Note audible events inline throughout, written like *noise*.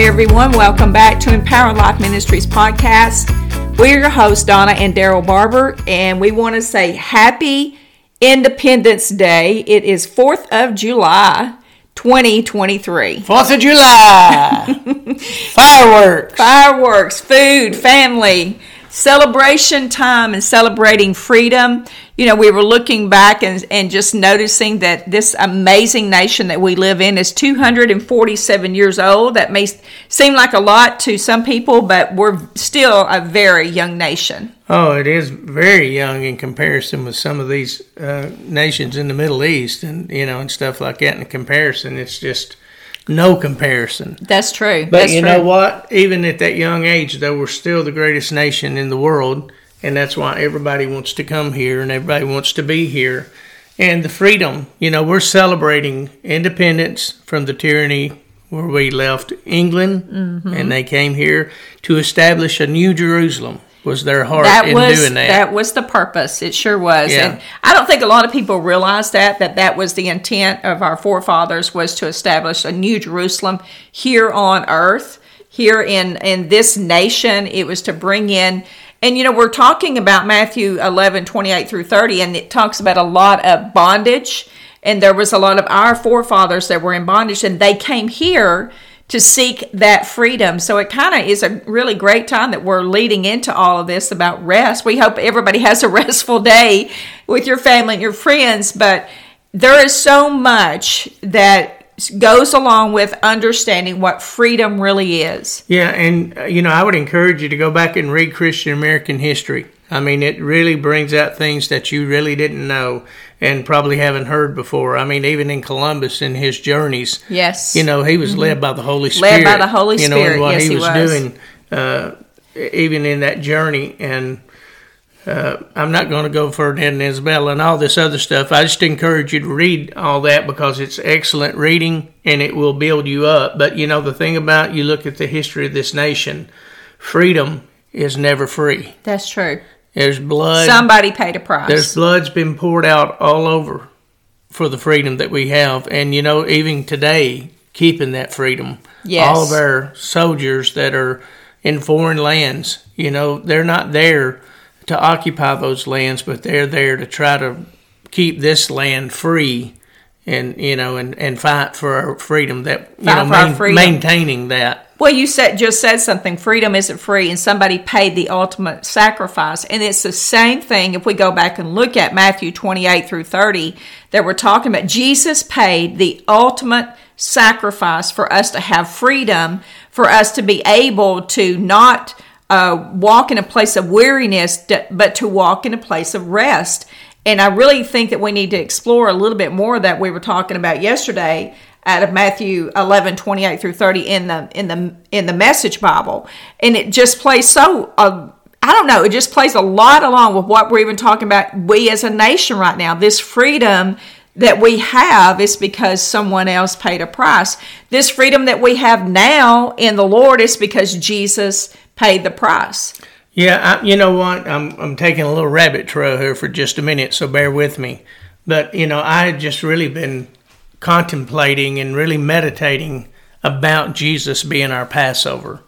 Hey everyone, welcome back to Empower Life Ministries podcast. We're your hosts, Donna and Daryl Barber, and we want to say happy Independence Day. It is 4th of July, 2023. Fourth of July, *laughs* fireworks. Fireworks, food, family, celebration time, and celebrating freedom. You know, we were looking back and, and just noticing that this amazing nation that we live in is 247 years old. That may seem like a lot to some people, but we're still a very young nation. Oh, it is very young in comparison with some of these uh, nations in the Middle East, and you know, and stuff like that. In comparison, it's just no comparison. That's true. But That's you true. know what? Even at that young age, though, we're still the greatest nation in the world, and that's why everybody wants to come here and everybody wants to be here. And the freedom, you know, we're celebrating independence from the tyranny where we left England, Mm-hmm. and they came here to establish a new Jerusalem. Was their heart that in was doing that? that was the purpose. It sure was, Yeah. and I don't think a lot of people realize that that that was the intent of our forefathers was to establish a new Jerusalem here on earth, here in in this nation. It was to bring in. And you know, we're talking about Matthew 11, 28 through 30, and it talks about a lot of bondage. And there was a lot of our forefathers that were in bondage, and they came here to seek that freedom. So it kind of is a really great time that we're leading into all of this about rest. We hope everybody has a *laughs* restful day with your family and your friends, but there is so much that goes along with understanding what freedom really is. Yeah, and uh, you know, I would encourage you to go back and read Christian American history. I mean, it really brings out things that you really didn't know and probably haven't heard before. I mean, even in Columbus in his journeys, Yes. you know, he was led by the Holy Mm-hmm. Led by the Holy you know, Spirit, and what yes, he he was, was. doing, uh, even in that journey. And uh, I'm not going to go further into Isabella and all this other stuff. I just encourage you to read all that because it's excellent reading and it will build you up. But you know, the thing about you look at the history of this nation, freedom is never free. That's true. There's blood. Somebody paid a price. There's blood's been poured out all over for the freedom that we have, and you know, even today, keeping that freedom. Yes. All of our soldiers that are in foreign lands, you know, they're not there to occupy those lands, but they're there to try to keep this land free. And you know, and, and fight for our freedom. That you Fight know, for our main- freedom. maintaining that. Well, you said just said something. Freedom isn't free, and somebody paid the ultimate sacrifice. And it's the same thing if we go back and look at Matthew twenty eight through thirty that we're talking about. Jesus paid the ultimate sacrifice for us to have freedom, for us to be able to not uh, walk in a place of weariness, but to walk in a place of rest. And I really think that we need to explore a little bit more that we were talking about yesterday out of Matthew 11, 28 through 30 in the in the in the message Bible. And it just plays so uh, I don't know, it just plays a lot along with what we're even talking about we as a nation right now. This freedom that we have is because someone else paid a price. This freedom that we have now in the Lord is because Jesus paid the price. Yeah, I, you know what? I'm I'm taking a little rabbit trail here for just a minute, so bear with me. But you know, I had just really been contemplating and really meditating about Jesus being our Passover,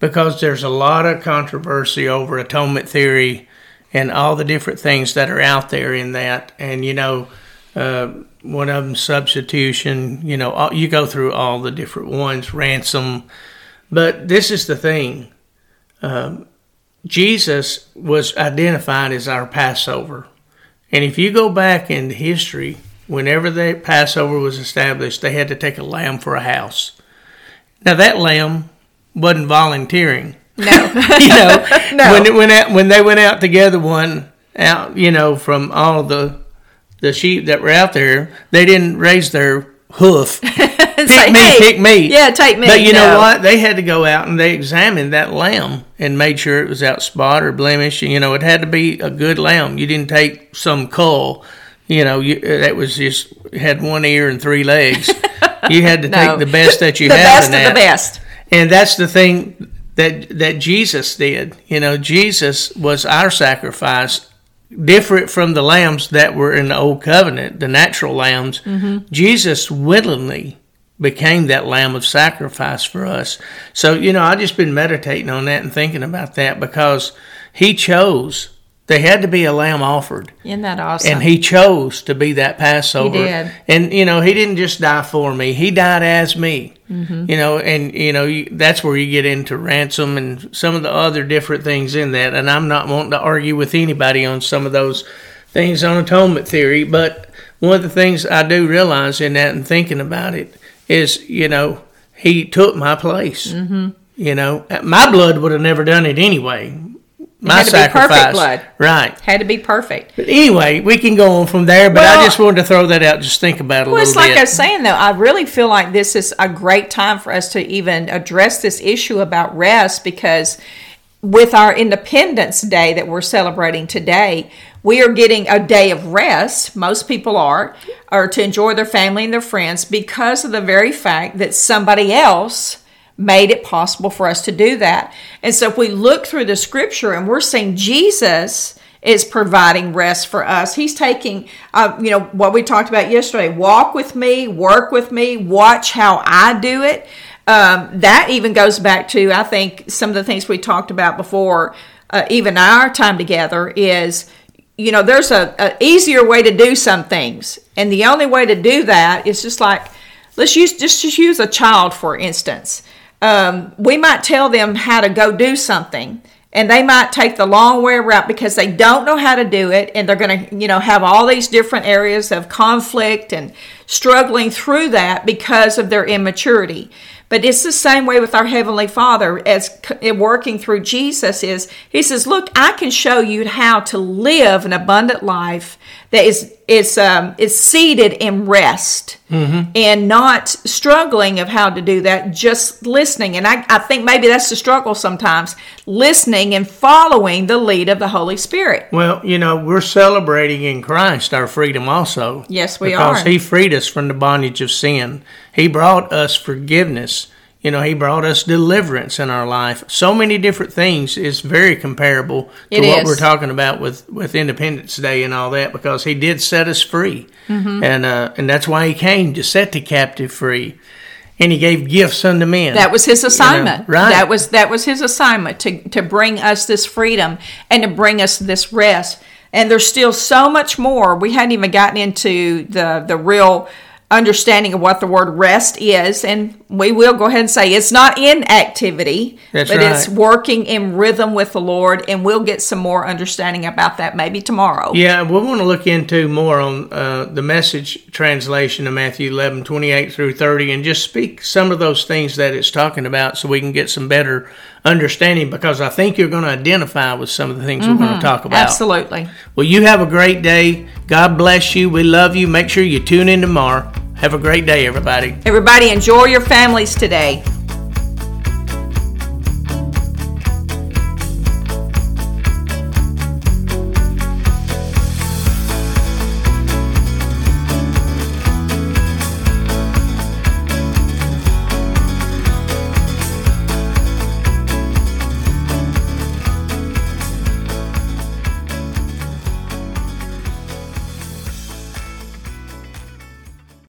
because there's a lot of controversy over atonement theory and all the different things that are out there in that. And you know, uh, one of them substitution. You know, all, you go through all the different ones, ransom. But this is the thing. Jesus was identified as our Passover. And if you go back in history, whenever the Passover was established, they had to take a lamb for a house. Now that lamb wasn't volunteering. No. *laughs* you know, *laughs* No. when it went out, when they went out together, one out, you know, from all the the sheep that were out there, they didn't raise their hoof. *laughs* Pick say, me, "Hey, pick me. Yeah, take me. But you know what? They had to go out and they examined that lamb and made sure it was out spot or blemish. You know, it had to be a good lamb. You didn't take some cull. You know, you, that was just had one ear and three legs. *laughs* You had to No. take the best that you had. the best of the best. And that's the thing that that Jesus did. You know, Jesus was our sacrifice, different from the lambs that were in the old covenant, the natural lambs. Mm-hmm. Jesus willingly became that lamb of sacrifice for us. So, you know, I've just been meditating on that and thinking about that because he chose there had to be a lamb offered. Isn't that awesome? And he chose to be that Passover. He did. And, you know, he didn't just die for me, he died as me. Mm-hmm. You know, and, you know, you, that's where you get into ransom and some of the other different things in that. And I'm not wanting to argue with anybody on some of those things on atonement theory. But one of the things I do realize in that and thinking about it is, you know, he took my place. Mm-hmm. You know, my blood would have never done it anyway my had to sacrifice. be perfect blood. Right. Had to be perfect. But anyway, we can go on from there, but Well- I just wanted to throw that out. Just think about it a Well, it's like bit. I was saying though, I really feel like this is a great time for us to even address this issue about rest because with our Independence Day that we're celebrating today, we are getting a day of rest. Most people are, or to enjoy their family and their friends because of the very fact that somebody else made it possible for us to do that. And so if we look through the scripture and we're seeing Jesus is providing rest for us. He's taking, uh, you know, what we talked about yesterday walk with me, work with me, watch how I do it. Um, that even goes back to, I think, some of the things we talked about before, uh, even our time together, is you know there's a, a easier way to do some things and the only way to do that is just like let's use just, just use a child for instance um, we might tell them how to go do something and they might take the long way around because they don't know how to do it and they're going to you know have all these different areas of conflict and struggling through that because of their immaturity but it's the same way with our heavenly father as working through jesus is he says look i can show you how to live an abundant life that is is um, is seated in rest and not struggling of how to do that just listening and I, I think maybe that's the struggle sometimes listening and following the lead of the holy spirit well, you know, we're celebrating in Christ our freedom also. Yes, we because are. He freed us from the bondage of sin. He brought us forgiveness. You know, He brought us deliverance in our life. So many different things is very comparable to It what is. we're talking about with, with Independence Day and all that because He did set us free. Mm-hmm. And, uh, and that's why He came to set the captive free. And He gave gifts unto men. That was his assignment. right. That was that was his assignment to to bring us this freedom and to bring us this rest. And there's still so much more. We hadn't even gotten into the the real understanding of what the word rest is and we will go ahead and say it's not inactivity That's but it's working in rhythm with the lord and we'll get some more understanding about that maybe tomorrow Yeah, we want to look into more on uh, the message translation of Matthew 11, 28 through 30, and just speak some of those things that it's talking about so we can get some better understanding because I think you're going to identify with some of the things we're going to talk about. absolutely Well, you have a great day. God bless you. We love you. Make sure you tune in tomorrow. Have a great day, everybody. everybody enjoy your families today